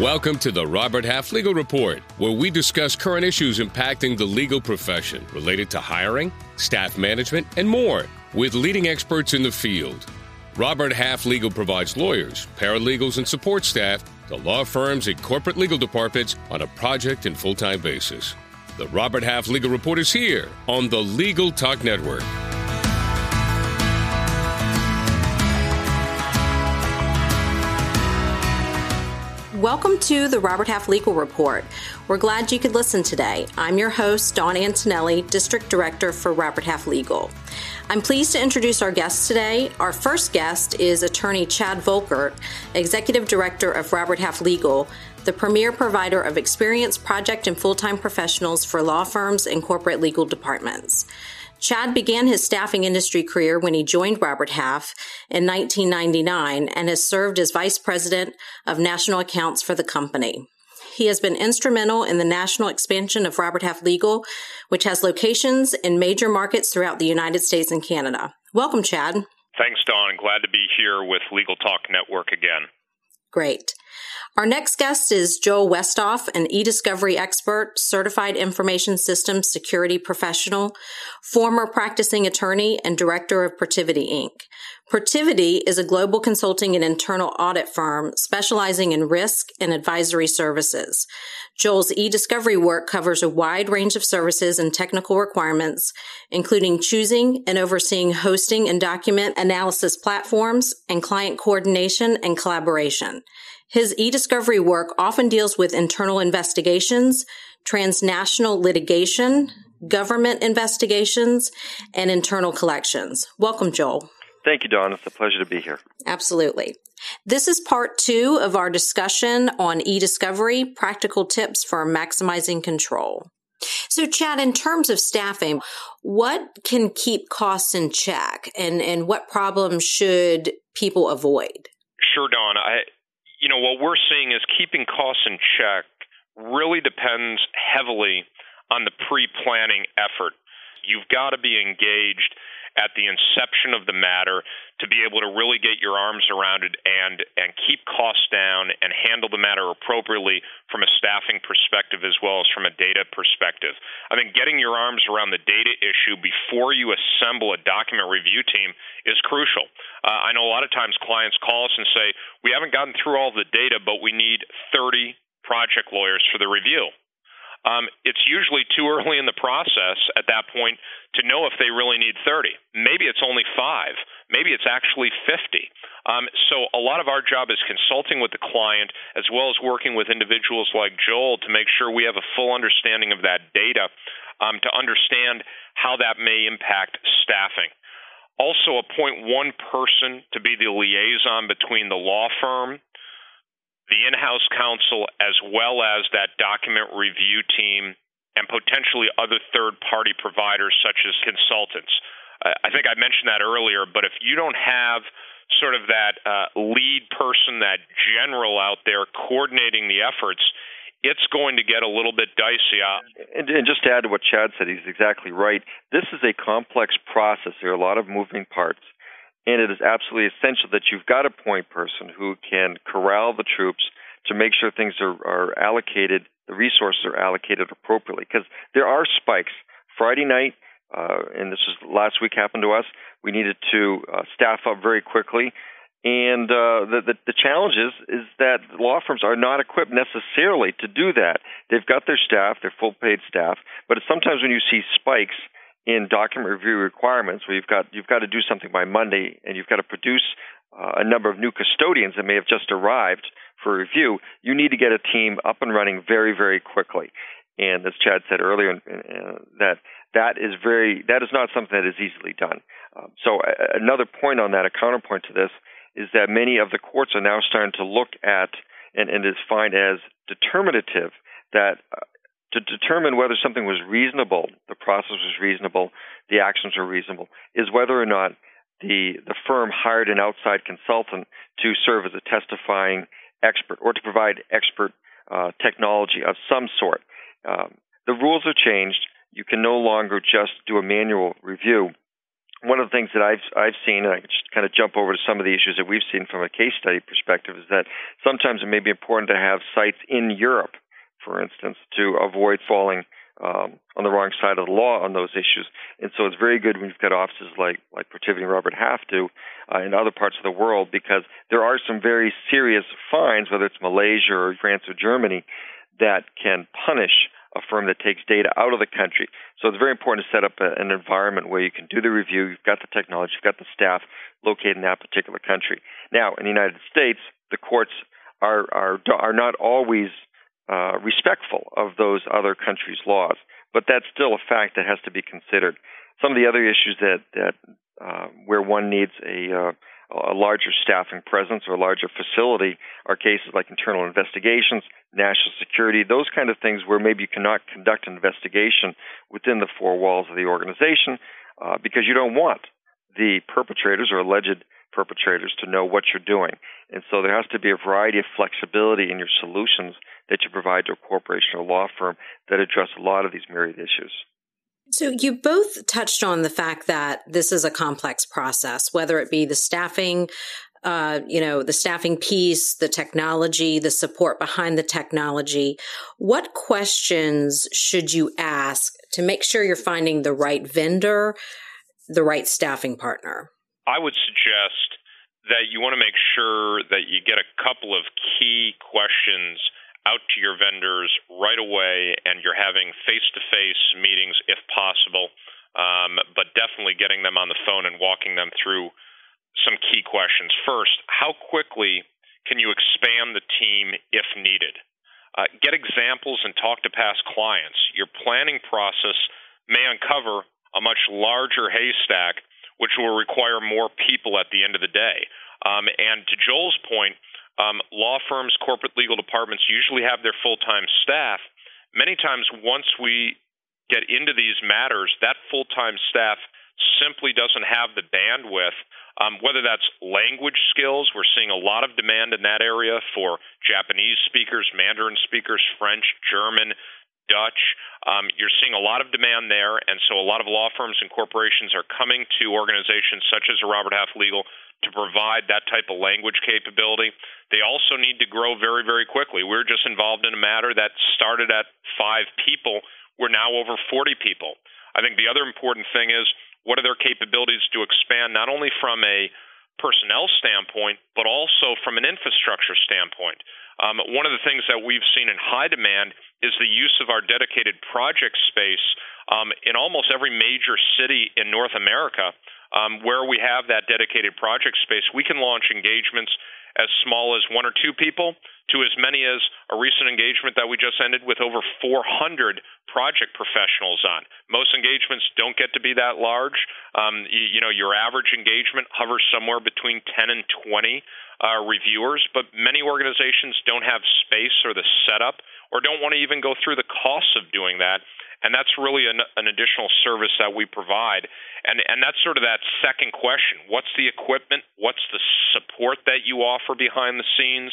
Welcome to the Robert Half Legal Report, where we discuss current issues impacting the legal profession related to hiring, staff management, and more with leading experts in the field. Robert Half Legal provides lawyers, paralegals, and support staff to law firms and corporate legal departments on a project and full time basis. The Robert Half Legal Report is here on the Legal Talk Network. Welcome to the Robert Half Legal Report. We're glad you could listen today. I'm your host, Dawn Antonelli, District Director for Robert Half Legal. I'm pleased to introduce our guest today. Our first guest is attorney Chad Volkert, Executive Director of Robert Half Legal, the premier provider of experienced project and full time professionals for law firms and corporate legal departments. Chad began his staffing industry career when he joined Robert Half in 1999 and has served as vice president of national accounts for the company. He has been instrumental in the national expansion of Robert Half Legal, which has locations in major markets throughout the United States and Canada. Welcome, Chad. Thanks, Dawn. Glad to be here with Legal Talk Network again. Great. Our next guest is Joel Wuesthoff, an e-discovery expert, certified information systems security professional, former practicing attorney, and director of Protiviti Inc. Protiviti is a global consulting and internal audit firm specializing in risk and advisory services. Joel's e-discovery work covers a wide range of services and technical requirements, including choosing and overseeing hosting and document analysis platforms and client coordination and collaboration. His e-discovery work often deals with internal investigations, transnational litigation, government investigations, and internal collections. Welcome, Joel. Thank you, Dawn. It's a pleasure to be here. Absolutely. This is part two of our discussion on e-discovery, practical tips for maximizing control. So, Chad, in terms of staffing, what can keep costs in check and, and what problems should people avoid? Sure, Dawn. I, you know, what we're seeing is keeping costs in check really depends heavily on the pre planning effort. You've got to be engaged at the inception of the matter to be able to really get your arms around it and and keep costs down and handle the matter appropriately from a staffing perspective as well as from a data perspective. I think getting your arms around the data issue before you assemble a document review team is crucial. Uh, I know a lot of times clients call us and say, "We haven't gotten through all the data, but we need 30 project lawyers for the review." Um, it's usually too early in the process at that point to know if they really need 30. Maybe it's only five. Maybe it's actually 50. Um, so a lot of our job is consulting with the client as well as working with individuals like Joel to make sure we have a full understanding of that data um, to understand how that may impact staffing. Also, appoint one person to be the liaison between the law firm the in house counsel, as well as that document review team and potentially other third party providers such as consultants. I think I mentioned that earlier, but if you don't have sort of that uh, lead person, that general out there coordinating the efforts, it's going to get a little bit dicey. And, and, just to add to what Chad said, he's exactly right. This is a complex process. There are a lot of moving parts. And it is absolutely essential that you've got a point person who can corral the troops to make sure things are, are allocated, the resources are allocated appropriately. Because there are spikes. Friday night, uh, and this was last week happened to us, we needed to uh, staff up very quickly. And uh, the, the the challenge is is that law firms are not equipped necessarily to do that. They've got their staff, their full paid staff, but sometimes when you see spikes in document review requirements where you've got you've got to do something by Monday and you've got to produce uh, a number of new custodians that may have just arrived for review, you need to get a team up and running very very quickly. And as Chad said earlier, uh, that that is very that is not something that is easily done. Um, so uh, another point on that, a counterpoint to this, is that many of the courts are now starting to look at and, and is find as determinative that uh, to determine whether something was reasonable, the process was reasonable, the actions were reasonable, is whether or not the the firm hired an outside consultant to serve as a testifying expert or to provide expert uh, technology of some sort. Um, the rules have changed. You can no longer just do a manual review one of the things that I've I've seen, and I can just kind of jump over to some of the issues that we've seen from a case study perspective, is that sometimes it may be important to have sites in Europe, for instance, to avoid falling um, on the wrong side of the law on those issues. And so it's very good when you've got offices like like Protiviti and Robert Half do uh, in other parts of the world because there are some very serious fines, whether it's Malaysia or France or Germany, that can punish a firm that takes data out of the country. So it's very important to set up a, an environment where you can do the review, you've got the technology, you've got the staff located in that particular country. Now, in the United States, the courts are are are not always uh, respectful of those other countries' laws, but that's still a fact that has to be considered. Some of the other issues that that uh, where one needs a uh, a larger staffing presence or a larger facility are cases like internal investigations, national security, those kind of things where maybe you cannot conduct an investigation within the four walls of the organization uh, because you don't want the perpetrators or alleged perpetrators to know what you're doing. And so there has to be a variety of flexibility in your solutions that you provide to a corporation or law firm that address a lot of these myriad issues. So you both touched on the fact that this is a complex process, whether it be the staffing, uh, you know, the staffing piece, the technology, the support behind the technology. What questions should you ask to make sure you're finding the right vendor, the right staffing partner? I would suggest that you want to make sure that you get a couple of key questions out to your vendors right away and you're having face to face meetings if possible, um, but definitely getting them on the phone and walking them through some key questions. First, how quickly can you expand the team if needed? Uh, get examples and talk to past clients. Your planning process may uncover a much larger haystack, which will require more people at the end of the day. Um, and to Joel's point, um, law firms, corporate legal departments usually have their full time staff. Many times, once we get into these matters, that full time staff simply doesn't have the bandwidth. Um, whether that's language skills, we're seeing a lot of demand in that area for Japanese speakers, Mandarin speakers, French, German, Dutch. Um, you're seeing a lot of demand there, and so a lot of law firms and corporations are coming to organizations such as Robert Half Legal to provide that type of language capability. They also need to grow very, very quickly. We're just involved in a matter that started at five people. We're now over 40 people. I think the other important thing is what are their capabilities to expand not only from a personnel standpoint, but also from an infrastructure standpoint. Um, one of the things that we've seen in high demand is the use of our dedicated project space um, in almost every major city in North America. Um, where we have that dedicated project space, we can launch engagements as small as one or two people to as many as a recent engagement that we just ended with over 400 project professionals on. Most engagements don't get to be that large. Um, you, you, know, your average engagement hovers somewhere between 10 and 20 uh, reviewers, but many organizations don't have space or the setup or don't want to even go through the costs of doing that and that's really an, an additional service that we provide. And and that's sort of that second question: What's the equipment? What's the support that you offer behind the scenes?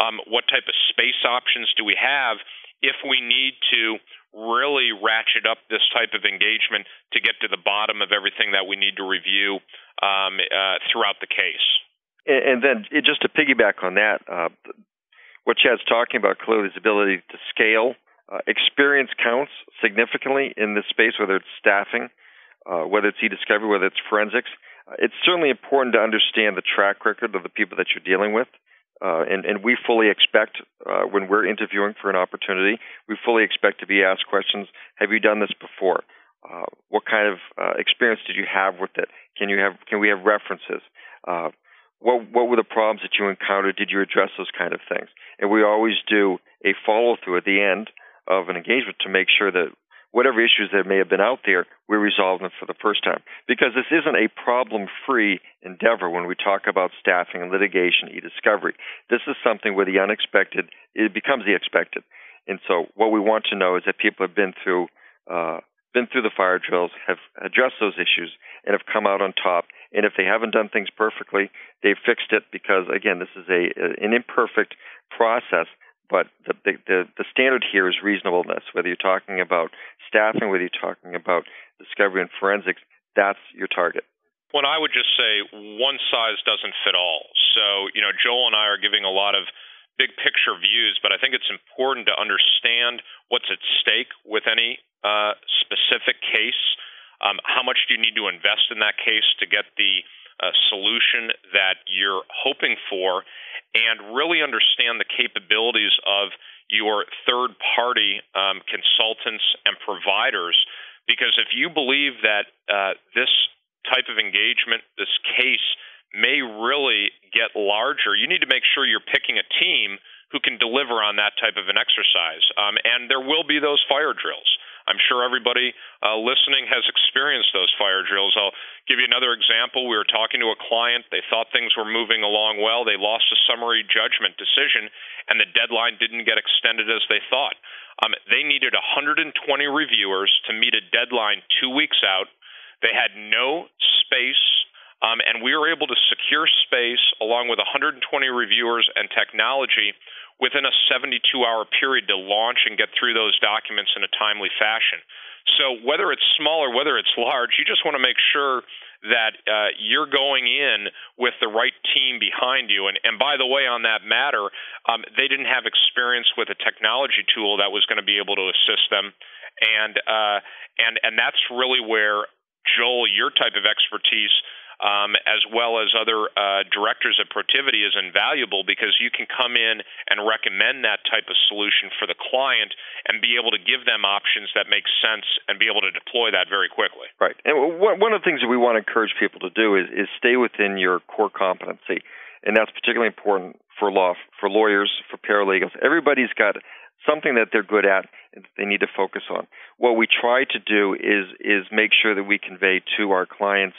Um, what type of space options do we have if we need to really ratchet up this type of engagement to get to the bottom of everything that we need to review um, uh, throughout the case? And, then just to piggyback on that, uh, what Chad's talking about clearly is ability to scale uh, experience counts significantly in this space, whether it's staffing, uh, whether it's e-discovery, whether it's forensics. Uh, it's certainly important to understand the track record of the people that you're dealing with. Uh, and, and, we fully expect uh, when we're interviewing for an opportunity, we fully expect to be asked questions. Have you done this before? Uh, what kind of experience did you have with it? Can you have? Can we have references? What what were the problems that you encountered? Did you address those kind of things? And we always do a follow through at the end of an engagement to make sure that whatever issues that may have been out there, we resolve them for the first time. Because this isn't a problem free endeavor when we talk about staffing and litigation, e discovery. This is something where the unexpected it becomes the expected. And so what we want to know is that people have been through uh, been through the fire drills, have addressed those issues, and have come out on top. And if they haven't done things perfectly, they've fixed it because again, this is a an imperfect process but the, the, the standard here is reasonableness. Whether you're talking about staffing, whether you're talking about discovery and forensics, that's your target. Well, I would just say one size doesn't fit all. So, you know, Joel and I are giving a lot of big picture views, but I think it's important to understand what's at stake with any uh, specific case. Um, how much do you need to invest in that case to get the uh, solution that you're hoping for, and really understand the capabilities of your third party um, consultants and providers. Because if you believe that uh, this type of engagement, this case, may really get larger, you need to make sure you're picking a team who can deliver on that type of an exercise. Um, and there will be those fire drills. I'm sure everybody uh, listening has experienced those fire drills. I'll give you another example. We were talking to a client. They thought things were moving along well. They lost a summary judgment decision, and the deadline didn't get extended as they thought. Um, they needed 120 reviewers to meet a deadline two weeks out. They had no space um, and we were able to secure space along with 120 reviewers and technology within a 72 hour period to launch and get through those documents in a timely fashion. So, whether it's small or whether it's large, you just want to make sure that uh, you're going in with the right team behind you. And, and by the way, on that matter, um, they didn't have experience with a technology tool that was going to be able to assist them. And, uh, and, and that's really where, Joel, your type of expertise um, as well as other uh, directors of Protiviti is invaluable because you can come in and recommend that type of solution for the client and be able to give them options that make sense and be able to deploy that very quickly. Right. And one of the things that we want to encourage people to do is, is stay within your core competency. And that's particularly important for law, for lawyers, for paralegals. Everybody's got something that they're good at and they need to focus on. What we try to do is is make sure that we convey to our clients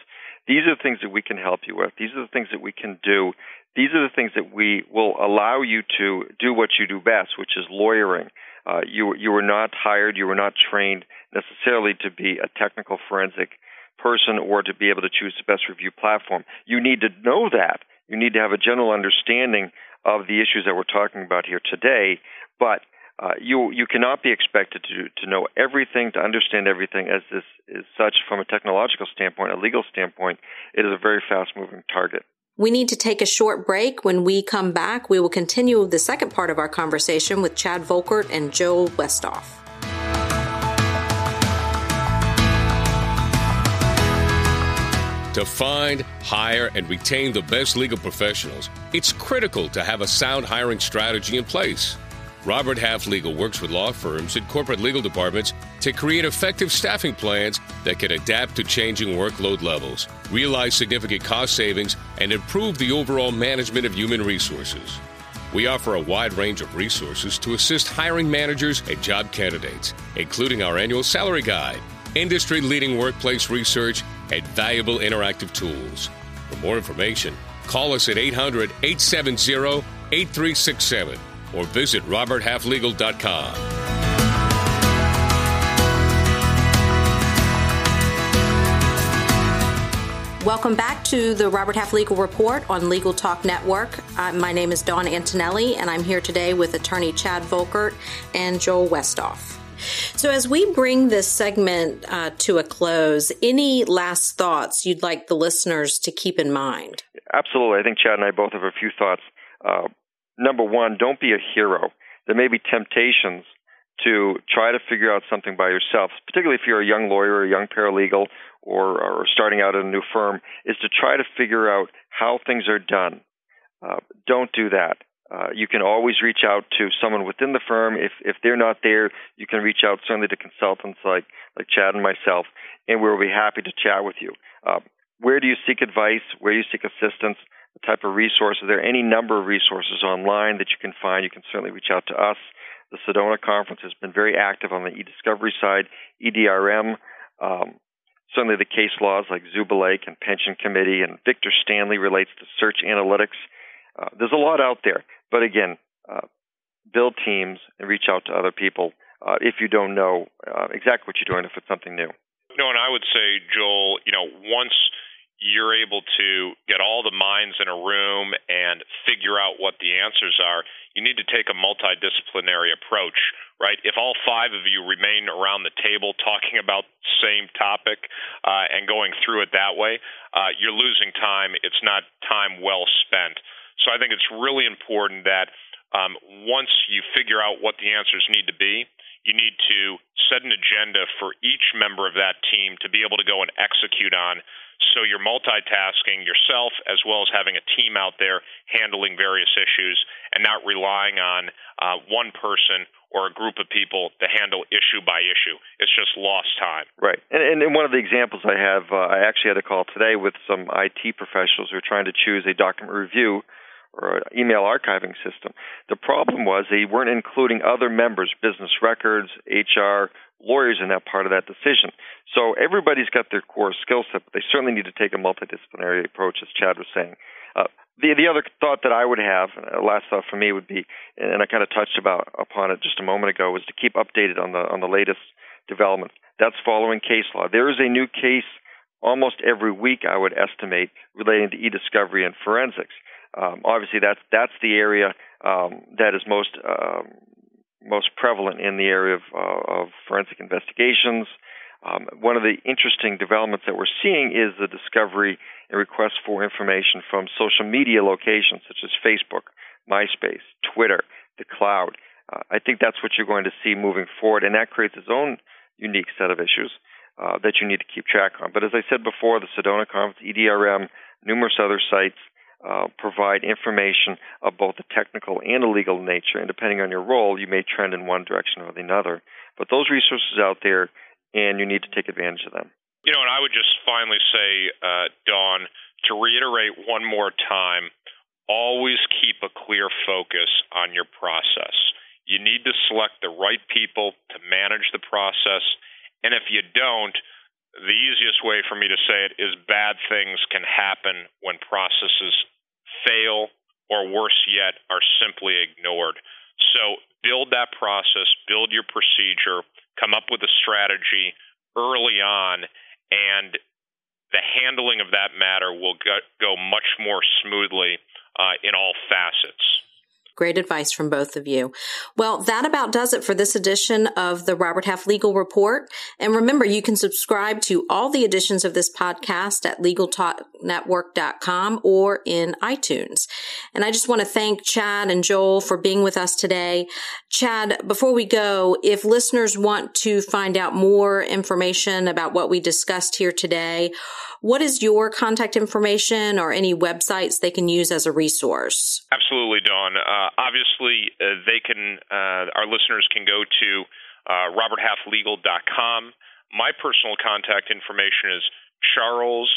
these are the things that we can help you with. These are the things that we can do. These are the things that we will allow you to do what you do best, which is lawyering. Uh, you you were not hired, you were not trained necessarily to be a technical forensic person or to be able to choose the best review platform. You need to know that. You need to have a general understanding of the issues that we're talking about here today, but uh, you you cannot be expected to to know everything, to understand everything. As this is such, from a technological standpoint, a legal standpoint, it is a very fast moving target. We need to take a short break. When we come back, we will continue the second part of our conversation with Chad Volkert and Joe Wuesthoff. To find, hire, and retain the best legal professionals, it's critical to have a sound hiring strategy in place. Robert Half Legal works with law firms and corporate legal departments to create effective staffing plans that can adapt to changing workload levels, realize significant cost savings, and improve the overall management of human resources. We offer a wide range of resources to assist hiring managers and job candidates, including our annual salary guide, industry leading workplace research, and valuable interactive tools. For more information, call us at 800 870 8367 or visit roberthalflegal.com. Welcome back to the Robert Half Legal Report on Legal Talk Network. Uh, my name is Dawn Antonelli, and I'm here today with attorney Chad Volkert and Joel Wuesthoff. So, as we bring this segment uh, to a close, any last thoughts you'd like the listeners to keep in mind? Absolutely. I think Chad and I both have a few thoughts. Uh, number one, don't be a hero. There may be temptations to try to figure out something by yourself, particularly if you're a young lawyer or a young paralegal or, or starting out at a new firm, is to try to figure out how things are done. Uh, don't do that. Uh, you can always reach out to someone within the firm. If if they're not there, you can reach out certainly to consultants like like Chad and myself, and we'll be happy to chat with you. Uh, where do you seek advice? Where do you seek assistance? Type of resources. There are any number of resources online that you can find. You can certainly reach out to us. The Sedona Conference has been very active on the e-discovery side, EDRM, um, certainly the case laws like Zubulake and Pension Committee, and Victor Stanley relates to search analytics. Uh, there's a lot out there, but again, uh, build teams and reach out to other people uh, if you don't know uh, exactly what you're doing if it's something new. No, and I would say, Joel, you know, once you're able to get all the minds in a room and figure out what the answers are, you need to take a multidisciplinary approach right? If all five of you remain around the table talking about the same topic uh, and going through it that way, uh, you're losing time. It's not time well spent. So I think it's really important that um, once you figure out what the answers need to be, you need to set an agenda for each member of that team to be able to go and execute on. So you're multitasking yourself as well as having a team out there handling various issues and not relying on uh, one person or a group of people to handle issue by issue. It's just lost time. Right. And, and one of the examples I have, uh, I actually had a call today with some IT professionals who are trying to choose a document review or an email archiving system. The problem was they weren't including other members, business records, HR, lawyers in that part of that decision. So everybody's got their core skill set, but they certainly need to take a multidisciplinary approach, as Chad was saying. Uh, the the other thought that I would have, uh, last thought for me would be, and I kind of touched about upon it just a moment ago, was to keep updated on the on the latest developments. That's following case law. There is a new case almost every week, I would estimate, relating to e-discovery and forensics. Um, obviously, that's that's the area um, that is most um, most prevalent in the area of, uh, of forensic investigations. Um, one of the interesting developments that we're seeing is the discovery and request for information from social media locations such as Facebook, MySpace, Twitter, the cloud. Uh, I think that's what you're going to see moving forward, and that creates its own unique set of issues uh, that you need to keep track on. But as I said before, the Sedona Conference, EDRM, numerous other sites uh, provide information of both a technical and a legal nature, and depending on your role, you may trend in one direction or the other. But those resources out there, and you need to take advantage of them. You know, and I would just finally say, uh, Dawn, to reiterate one more time, always keep a clear focus on your process. You need to select the right people to manage the process, and if you don't, the easiest way for me to say it is bad things can happen when processes fail or worse yet are simply ignored. So build that process, build your procedure, come up with a strategy early on, and the handling of that matter will go much more smoothly uh, in all facets. Great advice from both of you. Well, that about does it for this edition of the Robert Half Legal Report. And remember, you can subscribe to all the editions of this podcast at LegalTalkNetwork.com or in iTunes. And I just want to thank Chad and Joel for being with us today. Chad, before we go, if listeners want to find out more information about what we discussed here today, what is your contact information or any websites they can use as a resource? Absolutely, Dawn. Uh, obviously, uh, they can. Uh, our listeners can go to uh, roberthalflegal.com. My personal contact information is Charles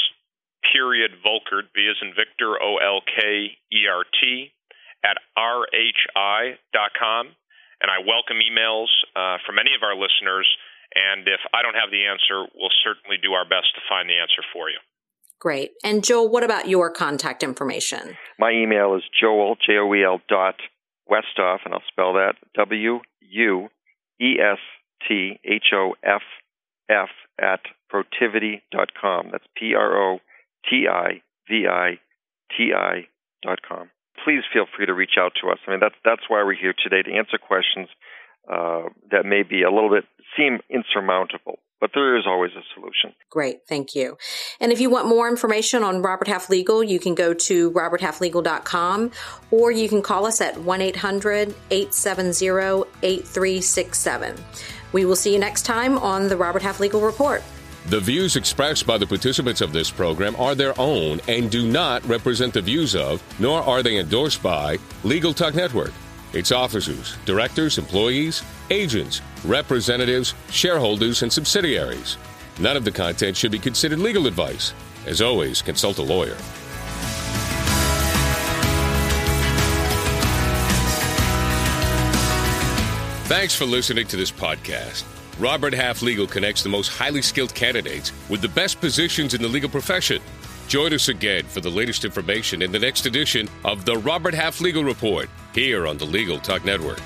period Volkert, V as in Victor, O L K E R T, at rhi.com. And I welcome emails uh, from any of our listeners and if I don't have the answer, we'll certainly do our best to find the answer for you. Great. And Joel, what about your contact information? My email is joel, J O E L dot Wuesthoff, and I'll spell that W U E S T H O F F at protiviti.com. That's P R O T I V I T I dot com. Please feel free to reach out to us. I mean, that's, that's why we're here today to answer questions uh, that may be a little bit seem insurmountable. But there is always a solution. Great, thank you. And if you want more information on Robert Half Legal, you can go to roberthalflegal.com or you can call us at 1 800 870 8367. We will see you next time on the Robert Half Legal Report. The views expressed by the participants of this program are their own and do not represent the views of, nor are they endorsed by, Legal Talk Network its officers, directors, employees, agents, representatives, shareholders, and subsidiaries. None of the content should be considered legal advice. As always, consult a lawyer. Thanks for listening to this podcast. Robert Half Legal connects the most highly skilled candidates with the best positions in the legal profession. Join us again for the latest information in the next edition of the Robert Half Legal Report here on the Legal Talk Network.